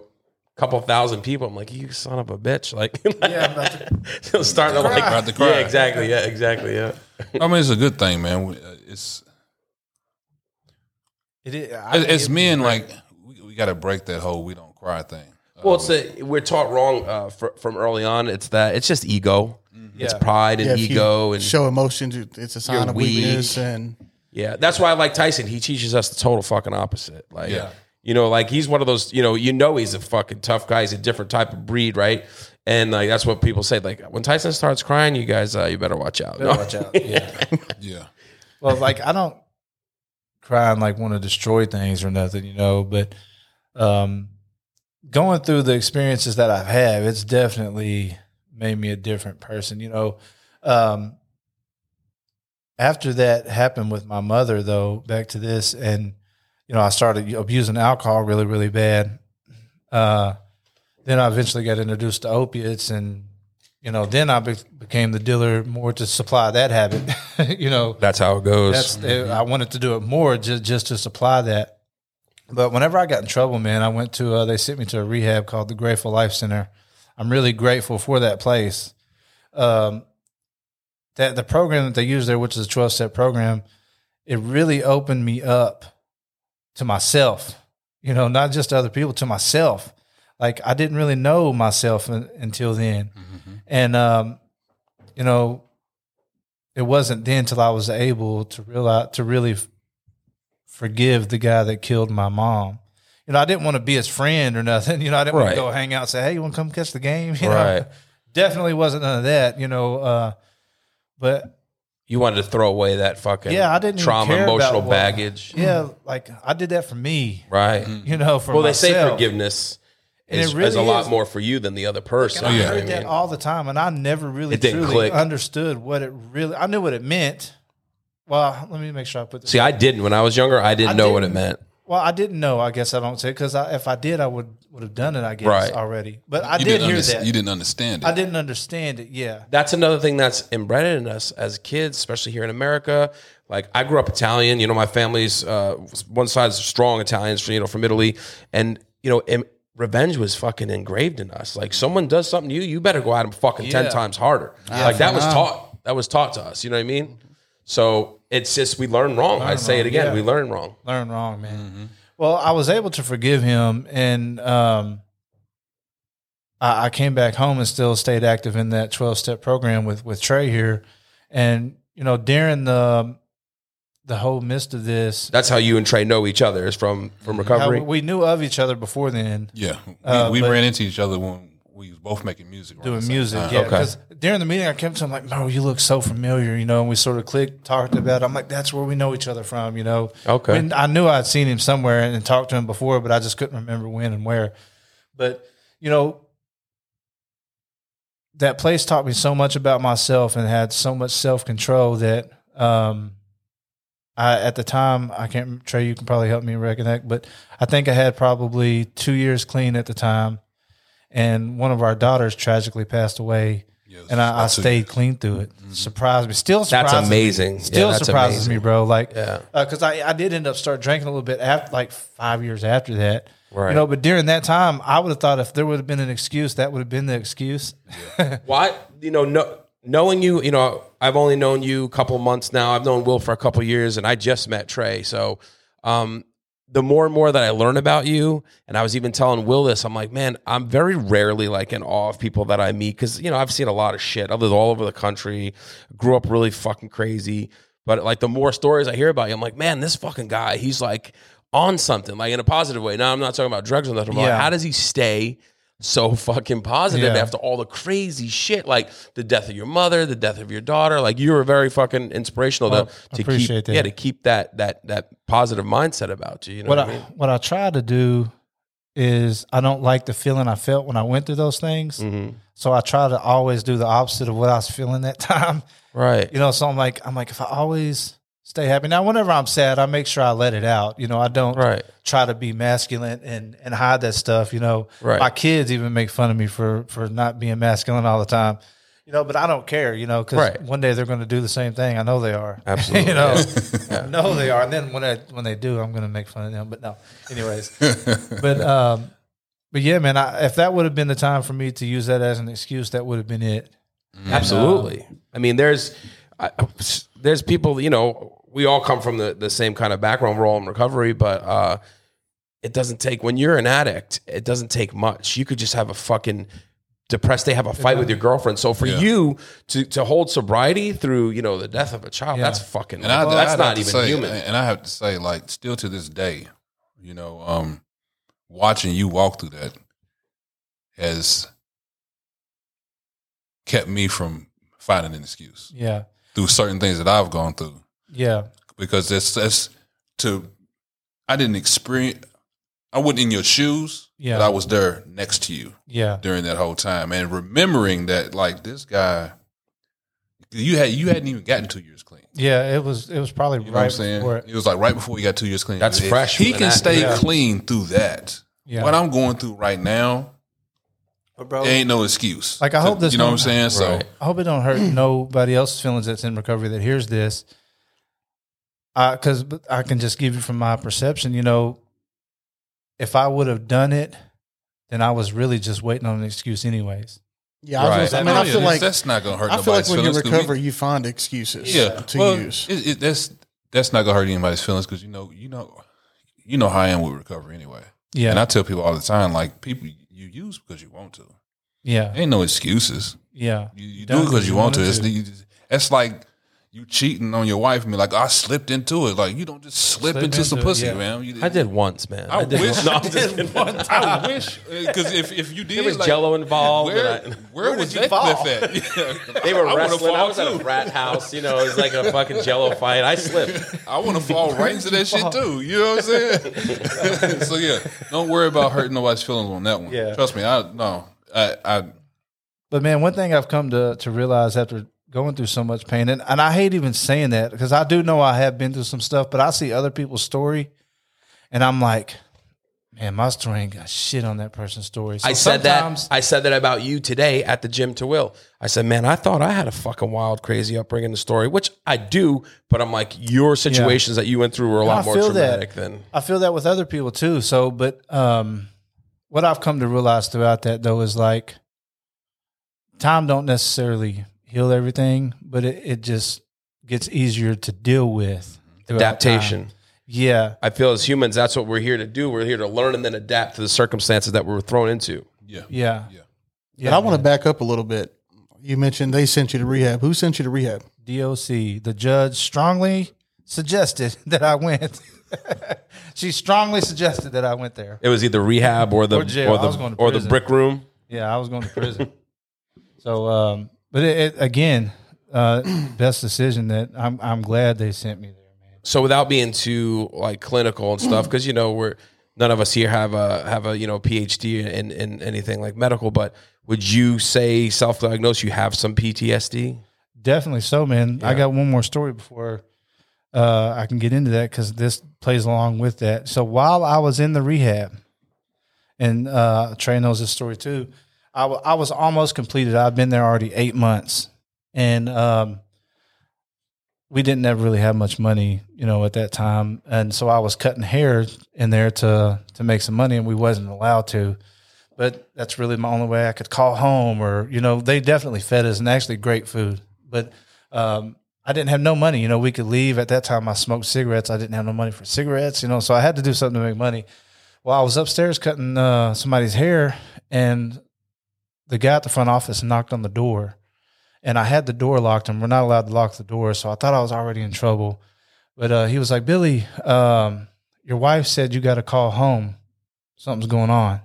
a couple thousand people. I'm like, "You son of a bitch!" Like, Yeah, I'm to- starting to like, About to cry. yeah, exactly, yeah, exactly, yeah. I mean, it's a good thing, man. Uh, It's It is, I- it's, it's men like we, we got to break that whole we don't cry thing. Well, it's a, we're taught wrong uh, fr- from early on. It's that it's just ego, it's pride and Yeah, ego, and show emotions, it's a sign of weak. weakness. And Yeah, that's why I like Tyson. He teaches us the total fucking opposite. Like, Yeah. you know, like he's one of those. You know, you know, he's a fucking tough guy. He's a different type of breed, right? And like that's what people say. Like when Tyson starts crying, you guys, uh, you better watch out. No. Watch out. Yeah. Yeah, Well, like I don't cry and like want to destroy things or nothing, you know, but um going through the experiences that I've had, it's definitely made me a different person, you know. Um after that happened with my mother though, back to this and you know, I started abusing alcohol really really bad. Uh then I eventually got introduced to opiates and you know, then I be- became the dealer more to supply that habit. you know, That's how it goes. that's I wanted to do it more just just to supply that. But whenever I got in trouble, man, I went to uh, they sent me to a rehab called the Grateful Life Center. I'm really grateful for that place. Um, that the program that they use there, which is a 12 step program, it really opened me up to myself. You know, not just to other people, to myself. Like I didn't really know myself un- until then, and um, you know, it wasn't then till I was able to realize to really forgive the guy that killed my mom. You know, I didn't want to be his friend or nothing. You know, I didn't want to go hang out and say, "Hey, you want to come catch the game?" You Right. know, definitely wasn't none of that. You know, uh, but You wanted to throw away that fucking Yeah, I didn't trauma, emotional baggage, Yeah, like I did that for me. right? You know, for Well, they say forgiveness And is, it really is a lot is. more for you than the other person. And I know heard that all the time, and I never really truly click. understood what it really. I knew what it meant. Well, let me make sure I put this. See, I didn't when I was younger. I didn't I know what it meant. well, I didn't know. I guess I don't say because if I did, I would would have done it. I guess Right. already, but I You did didn't hear underst- that. You didn't understand it. I didn't understand it. Yeah, That's another thing that's embedded in us as kids, especially here in America. Like I grew up Italian. You know, my family's uh, one side's strong Italians, you know, from Italy, and you know, em- revenge was fucking engraved in us. Like someone does something to you, you better go at them fucking ten times harder. like that was taught. That was taught to us. You know what I mean? So it's just we learn wrong. I say it again. yeah. We learn wrong. learn wrong, man. Well, I was able to forgive him, and um, I, I came back home and still stayed active in that twelve step program with with Trey here, and you know during the the whole midst of this, That's how you and Trey know each other is from from how recovery. we knew of each other before then. yeah, we, Uh, we but- ran into each other when we was both making music. doing music. time. Yeah, Okay. because during the meeting, I came to him like, "Bro, you look so familiar," you know. And we sort of clicked, talked about. It. I'm like, "That's where we know each other from," you know. Okay. And I knew I'd seen him somewhere and talked to him before, but I just couldn't remember when and where. But you know, that place taught me so much about myself and had so much self control that. um I, at the time, I can't Trey. You can probably help me recollect, but I think I had probably two years clean at the time, and one of our daughters tragically passed away, Yes, and I, I that's a- stayed clean through it. Surprised me, still That's amazing. Me. Yeah, Still that's surprises amazing. me, bro. Like, Yeah. because I I did end up start drinking a little bit after, like five years after that. Right. You know, but during that time, I would have thought if there would have been an excuse, that would have been the excuse. Why, you know, no, knowing you, you know, I've only known you a couple months now. I've known Will for a couple years, and I just met Trey. So, um, the more and more that I learn about you, and I was even telling Will this, I'm like, man, I'm very rarely like in awe of people that I meet because you know I've seen a lot of shit. I lived all over the country, grew up really fucking crazy. But like the more stories I hear about you, I'm like, man, this fucking guy, he's like on something, like in a positive way. Now I'm not talking about drugs or nothing. But like, Yeah. how does he stay so fucking positive Yeah. after all the crazy shit, like the death of your mother, the death of your daughter? Like you were very fucking inspirational to, to keep, that. yeah, to keep that that that positive mindset about you. You know what what, I, I mean? what I try to do is I don't like the feeling I felt when I went through those things. Mm-hmm. So I try to always do the opposite of what I was feeling that time. Right. You know, so I'm like, I'm like, if I always stay happy. Now, whenever I'm sad, I make sure I let it out. You know, I don't Right. try to be masculine and and hide that stuff. You know, Right. my kids even make fun of me for for not being masculine all the time. You know, but I don't care. You know, because Right. one day they're going to do the same thing. I know they are. Absolutely, you know, yeah. I know they are. And then when I when they do, I'm going to make fun of them. But no, anyways. but um, but yeah, man. I, if that would have been the time for me to use that as an excuse, that would have been it. Absolutely. I mean, there's I, there's people. You know, we all come from the the same kind of background. We're all in recovery, but uh, it doesn't take when you're an addict. It doesn't take much. You could just have a fucking depressed day, have a fight with your girlfriend. So for Yeah. you to to hold sobriety through you know the death of a child, Yeah. that's fucking. And I, that's I'd not even say, human. And I have to say, like, still to this day, you know, um, watching you walk through that has kept me from finding an excuse Yeah, through certain things that I've gone through. Yeah, Because it's that's to I didn't experience I wasn't in your shoes, Yeah. but I was there next to you yeah, during that whole time. And remembering that like this guy you had you hadn't even gotten two years clean. yeah. It was it was probably You know right what I'm saying? before it. It was like right before he got two years clean. That's If fresh He can that. stay Yeah. clean through that. Yeah. What I'm going through right now, But bro, there ain't no excuse. Like, I hope this You know what I'm don't- saying? So I hope it don't hurt nobody else's feelings that's in recovery that hears this. Because I can just give you from my perception, you know, if I would have done it, then I was really just waiting on an excuse, anyways. Yeah, I, was Right. gonna I mean, I feel like that's not gonna hurt. I feel like when you feelings 'cause we- recover, you find excuses yeah, to well, use. It, it, that's that's not gonna hurt anybody's feelings because you know you know you know how I am with recovery anyway. Yeah, And I tell people all the time, like people you use because you want to. yeah, Ain't no excuses. yeah. You, you do it because you want to. wanted It's, it's like you cheating on your wife and be like, I slipped into it. Like you don't just slip, Slip into some into it, pussy, yeah. man. You, I did once, man. I, did wish. No, I'm just kidding. I wish because if, if you did, There was like, Jello involved. Where, and I- where, was you that fall? at? Yeah. they were I wanna wrestling. I fall was at a too. frat house. You know, it was like a fucking Jello fight. I slipped. I want to fall right into that shit too. You know what I'm saying? so yeah, don't worry about hurting nobody's feelings on that one. Yeah. Trust me, I no, I, I But man, one thing I've come to to realize after going through so much pain, and, and I hate even saying that because I do know I have been through some stuff, but I see other people's story, and I'm like, man, my story ain't got shit on that person's story. So I said that. I said that about you today at the gym to Will. I said, man, I thought I had a fucking wild, crazy upbringing story, which I do. But I'm like, your situations that you went through were a lot more traumatic that. than. I feel that with other people too. So, but um, what I've come to realize throughout that though is like, time don't necessarily heal everything, but it, it just gets easier to deal with. Adaptation. time. Yeah, I feel as humans, that's what we're here to do. We're here to learn and then adapt to the circumstances that we're thrown into. yeah. yeah, Yeah. yeah. But I want to back up a little bit. You mentioned they sent you to rehab. Who sent you to rehab? DOC. The judge strongly suggested that I went. she strongly suggested that I went there. It was either rehab or the Or or, jail. I the or the brick room. Yeah, I was going to prison. so, um, but it, it, again, uh, best decision that I'm. I'm glad they sent me there, man. So without being too like clinical and stuff, because you know we're none of us here have a have a you know PhD in in anything like medical, but would you say self diagnose you have some PTSD? Definitely so, man. I got one more story before uh, I can get into that because this plays along with that. So while I was in the rehab, and uh, Trey knows this story too, I, w- I was almost completed. I've been there already eight months, and um, we didn't ever really have much money, you know, at that time, and so I was cutting hair in there to to make some money, and we wasn't allowed to. But that's really my only way I could call home, or you know, they definitely fed us and actually great food. But um, I didn't have no money. You know, we could leave at that time. I smoked cigarettes. I didn't have no money for cigarettes. You know, so I had to do something to make money. Well, I was upstairs cutting uh, somebody's hair, and the guy at the front office knocked on the door, and I had the door locked, and we're not allowed to lock the door. So I thought I was already in trouble. But uh, he was like, Billy, um, your wife said you got to call home. Something's going on.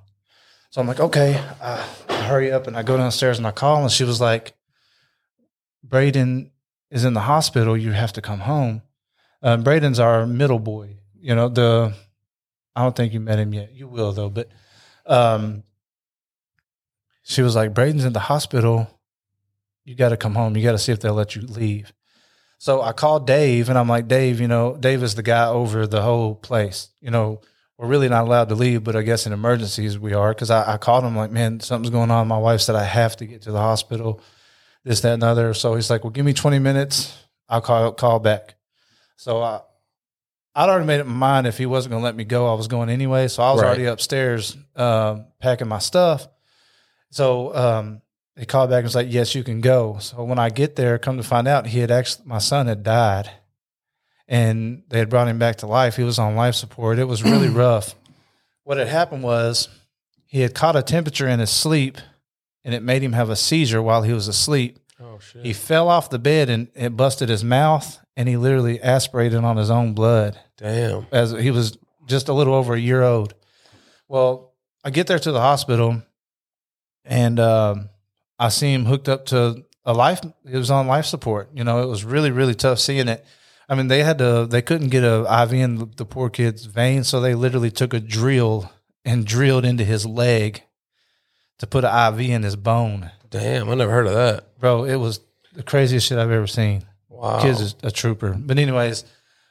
So I'm like, okay, I hurry up and I go downstairs and I call, and she was like, Braden is in the hospital. You have to come home. Um, Braden's our middle boy. You know, the, I don't think you met him yet. You will though. But um, she was like, Braden's in the hospital. You got to come home. You got to see if they'll let you leave. So I called Dave and I'm like, Dave, you know, Dave is the guy over the whole place. You know, we're really not allowed to leave, but I guess in emergencies we are. Cause I, I called him like, man, something's going on. My wife said I have to get to the hospital, this, that, and other. So he's like, well, give me 20 minutes. I'll call, call back. So I, I'd already made up my mind if he wasn't going to let me go, I was going anyway. So I was Right. already upstairs um, packing my stuff. So um, he called back and was like, "Yes, you can go." So when I get there, come to find out, he had actually my son had died, and they had brought him back to life. He was on life support. It was really rough. What had happened was he had caught a temperature in his sleep, and it made him have a seizure while he was asleep. Oh shit! He fell off the bed and it busted his mouth, and he literally aspirated on his own blood Damn. as he was just a little over a year old. Well, I get there to the hospital, and um, I see him hooked up to a life. He was on life support. You know, it was really really tough seeing it. I mean, they had to. They couldn't get a IV in the, the poor kid's vein, so they literally took a drill and drilled into his leg to put an IV in his bone. Damn. I never heard of that. Bro, it was the craziest shit I've ever seen. Wow. Kid's is a trooper. But anyways,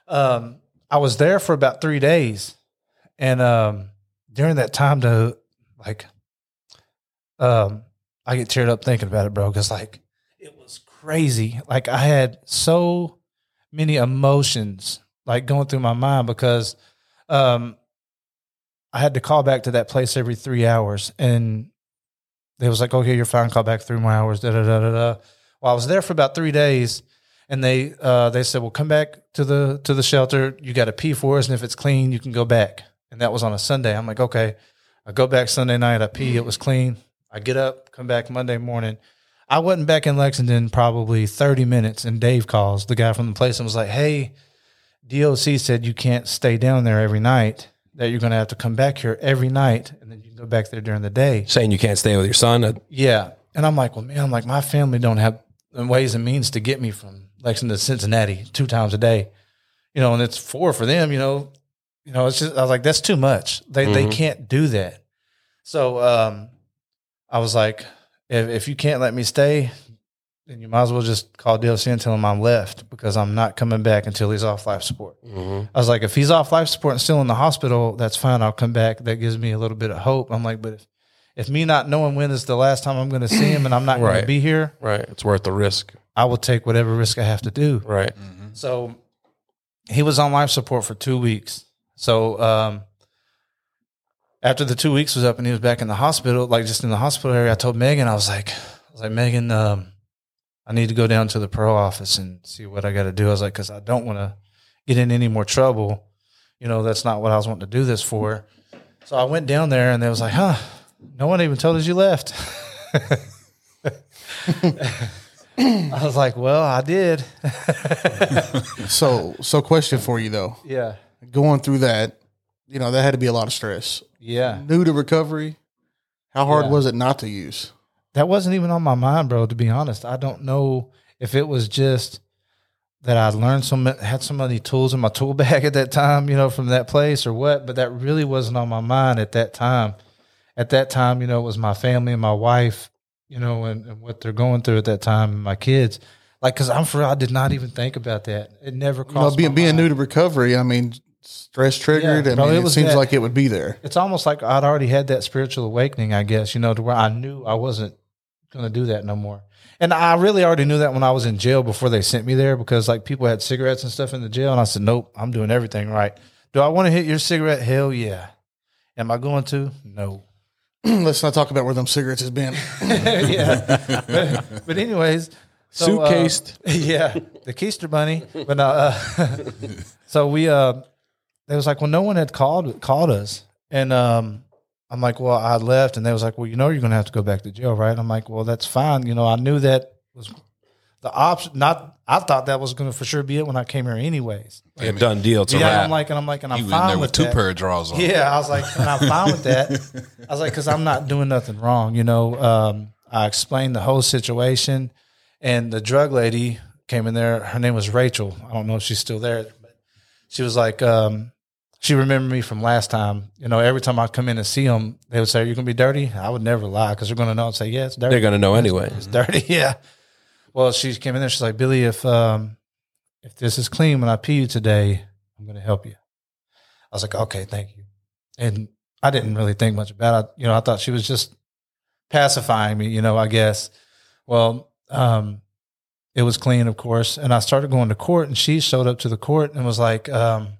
um, I was there for about three days, and um, during that time, to like, um, I get teared up thinking about it, bro, because like it was crazy. Like I had so many emotions like going through my mind because um, I had to call back to that place every three hours, and they was like, "Okay, you're fine. Call back three more hours." Da da da da da. Well, I was there for about three days, and they uh, they said, "Well, come back to the to the shelter. You got to pee for us, and if it's clean, you can go back." And that was on a Sunday. I'm like, "Okay." I go back Sunday night. I pee. It was clean. I get up, come back Monday morning. I wasn't back in Lexington probably 30 minutes, and Dave calls the guy from the place and was like, "Hey, DOC said you can't stay down there every night. That you're going to have to come back here every night, and then you can go back there during the day." Saying you can't stay with your son. Yeah, and I'm like, "Well, man, I'm like my family don't have the ways and means to get me from Lexington to Cincinnati two times a day, you know, and it's four for them, you know." You know, it's just I was like, that's too much. They they can't do that. So um, I was like, if, if you can't let me stay, then you might as well just call DLC and tell him I'm left because I'm not coming back until he's off life support. I was like, if he's off life support and still in the hospital, that's fine. I'll come back. That gives me a little bit of hope. I'm like, but if, if me not knowing when is the last time I'm going to see him and I'm not going to be here, right. It's worth the risk. I will take whatever risk I have to do. Right. So he was on life support for two weeks. So um, after the two weeks was up and he was back in the hospital, like just in the hospital area, I told Megan, I was like, I was like, Megan, um, I need to go down to the pro office and see what I got to do. I was like, because I don't want to get in any more trouble. You know, that's not what I was wanting to do this for. So I went down there and they was like, huh, no one even told us you left. I was like, well, I did. So, so question for you though, yeah. going through that, you know, that had to be a lot of stress. Yeah. New to recovery, how hard Yeah. was it not to use? That wasn't even on my mind, bro, to be honest. I don't know if it was just that I learned some had so many tools in my tool bag at that time, you know, from that place or what, but that really wasn't on my mind at that time. At that time, you know, it was my family and my wife, you know, and, and what they're going through at that time and my kids. Like, cause I'm for I did not even think about that. It never You know, crossed being being new to recovery, I mean, stress triggered. Yeah, I mean, it it, seems that- like it would be there. it's almost like I'd already had that spiritual awakening, I guess, you know, to where I knew I wasn't going to do that no more. And I really already knew that when I was in jail before they sent me there because like people had cigarettes and stuff in the jail. And I said, nope, I'm doing everything right. Do I want to hit your cigarette? Hell yeah. Am I going to? No. Let's not talk about where them cigarettes has been. yeah. But, but anyways, so, uh, Suitcased. yeah, the Keister bunny. But uh, so we uh, they was like, well, no one had called called us, and um, I'm like, well, I left, and they was like, well, you know, you're gonna have to go back to jail, right? I'm like, well, that's fine. You know, I knew that was the option. Not, I thought that was gonna for sure be it when I came here, anyways. A done deal. A yeah. I'm like, and I'm like, and I'm He was in fine there with with two that. pair of drawers on. Yeah, I was like, and I'm fine with that. I was like, because I'm not doing nothing wrong. You know, um, I explained the whole situation, and the drug lady came in there. Her name was Rachel. I don't know if she's still there, but she was like, um, she remembered me from last time. You know, every time I come in and see them, they would say, "You're to be dirty?" I would never lie because they're going to know and say, "Yeah, it's dirty." They're going to know anyway. It's dirty. Yeah. Well, she came in there. She's like, Billy, if um, if this is clean when I pee you today, I'm going to help you. I was like, okay, thank you. And I didn't really think much about it. You know, I thought she was just pacifying me. You know, I guess. Well, um, it was clean, of course, and I started going to court, and she showed up to the court and was like, um,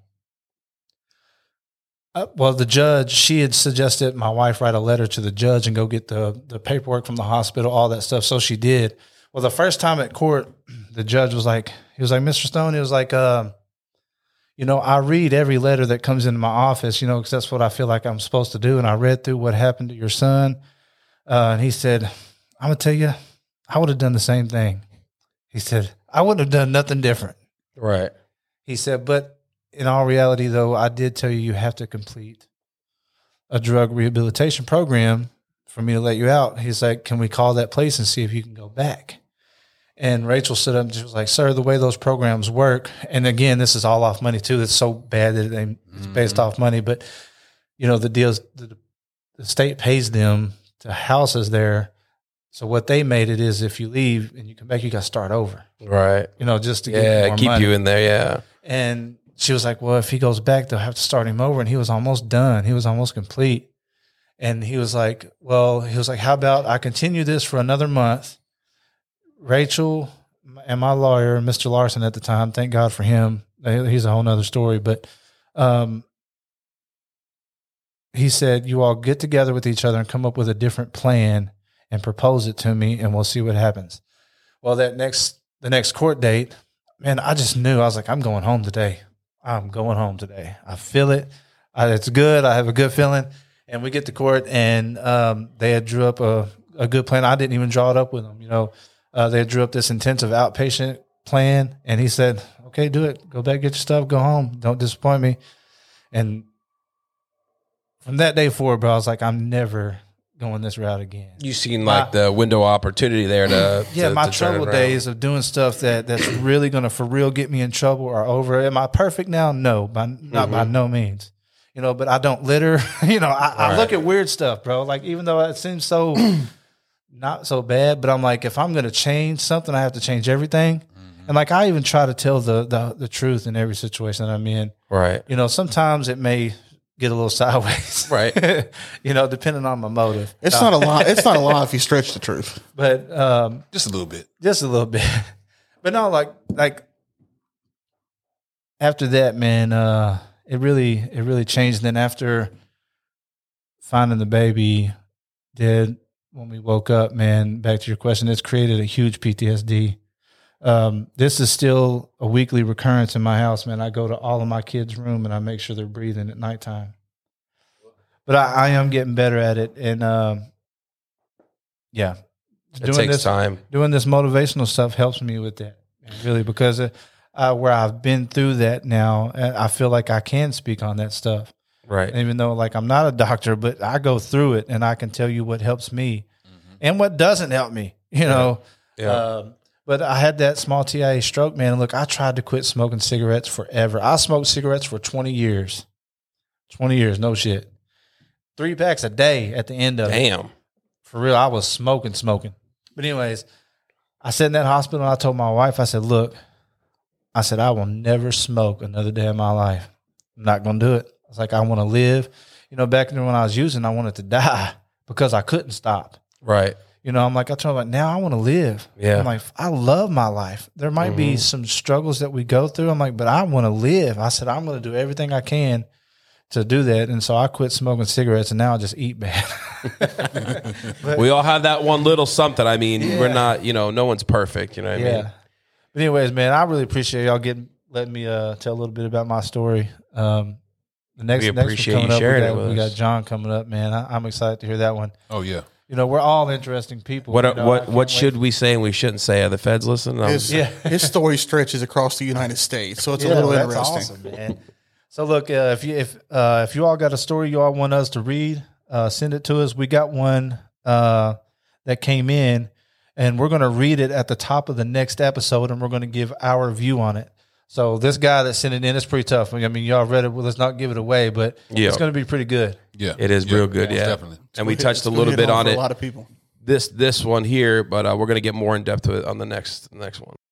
uh, well, the judge, she had suggested my wife write a letter to the judge and go get the the paperwork from the hospital, all that stuff. So she did. Well, the first time at court, the judge was like, he was like, Mr. Stone, he was like, um, you know, I read every letter that comes into my office, you know, because that's what I feel like I'm supposed to do. And I read through what happened to your son. Uh, and he said, I'm going to tell you, I would have done the same thing. He said, I wouldn't have done nothing different. Right. He said, but in all reality, though, I did tell you you have to complete a drug rehabilitation program for me to let you out. He's like, can we call that place and see if you can go back? And Rachel stood up and she was like, sir, the way those programs work, and again, this is all off money too. It's so bad that they, it's based mm-hmm. off money, but you know, the deals, the, the state pays them to house us there. So what they made it is if you leave and you come back, you got to start over, Right. you know, just to get Yeah. Keep money. you in there. Yeah. And she was like, Well, if he goes back, they'll have to start him over. And he was almost done. He was almost complete. And he was like, Well, he was like, How about I continue this for another month? Rachel and my lawyer, Mr. Larson at the time, thank God for him. He's a whole nother story. But um, he said, You all get together with each other and come up with a different plan and propose it to me, and we'll see what happens. Well, that next, the next court date, man, I just knew I was like, I'm going home today. I'm going home today. I feel it. I, it's good. I have a good feeling. And we get to court, and um, they had drew up a, a good plan. I didn't even draw it up with them. You know, uh, they drew up this intensive outpatient plan, and he said, "Okay, do it. Go back, get your stuff, go home. Don't disappoint me." And from that day forward, bro, I was like, I'm never going this route again. You seen like the window opportunity there to Yeah, to- my to trouble days of doing stuff that that's really gonna for real get me in trouble are over. Am I perfect now? No, by not by mm-hmm. no means. You know, but I don't litter. you know, I, I look at weird stuff, bro. Like even though it seems so not so bad, but I'm like, if I'm gonna change something, I have to change everything. Mm-hmm. And like I even try to tell the, the the truth in every situation that I'm in. Right. You know, sometimes it may get a little sideways. Right. you know, depending on my motive. It's not a lie. It's not a lie if you stretch the truth. But um Just a little bit. just a little bit. But no, like like after that, man, uh it really it really changed. And Then after finding the baby dead when we woke up, man, back to your question, it's created a huge PTSD. Um, this is still a weekly recurrence in my house, man. I go to all of my kids' room and I make sure they're breathing at nighttime. But I, I am getting better at it, and um, yeah, It takes time. doing this motivational stuff helps me with that really because uh, where I've been through that now, uh, I feel like I can speak on that stuff. Right. Even though like I'm not a doctor, but I go through it and I can tell you what helps me and what doesn't help me. You know. Yeah. Um, but I had that small TIA stroke, man. And look, I tried to quit smoking cigarettes forever. I smoked cigarettes for 20 years. 20 years, no shit. Three packs a day at the end of it Damn. for real, I was smoking, smoking. But anyways, I sat in that hospital and I told my wife, I said, look, I said, I will never smoke another day of my life. I'm not gonna do it. I was like, I want to live. You know, back then when I was using, I wanted to die because I couldn't stop. Right. You know, I'm like, I told her, like, now I want to live. Yeah. I'm like, I love my life. There might be some struggles that we go through. I'm like, but I want to live. I said, I'm going to do everything I can to do that. And so I quit smoking cigarettes and now I just eat bad. We all have that one little something. I mean, we're not, you know, no one's perfect. You know what I Yeah. mean? But anyways, man, I really appreciate y'all getting letting me uh, tell a little bit about my story. Um, the next, We next one appreciate coming you up, sharing we it got, with we got John coming up, man. I, I'm excited to hear that one. Oh yeah. You know, we're all interesting people. What you know, I what can't what wait should we say and we shouldn't say? Are the feds listening? His, Yeah. his story stretches across the United States, so it's Yeah, a little that's interesting. awesome, man. So look, uh, if you if uh, if you all got a story you all want us to read, uh, send it to us. We got one uh, that came in, and we're going to read it at the top of the next episode, and we're going to give our view on it. So this guy that sent it in, is pretty tough. I mean, y'all read it. Well, let's not give it away, but Yeah. it's going to be pretty good. Yeah. It is Yeah. real good, Most yeah. Definitely. And we touched a little bit hit home on it. A lot of people. This this one here, but uh, we're gonna get more in depth with it on the next next one.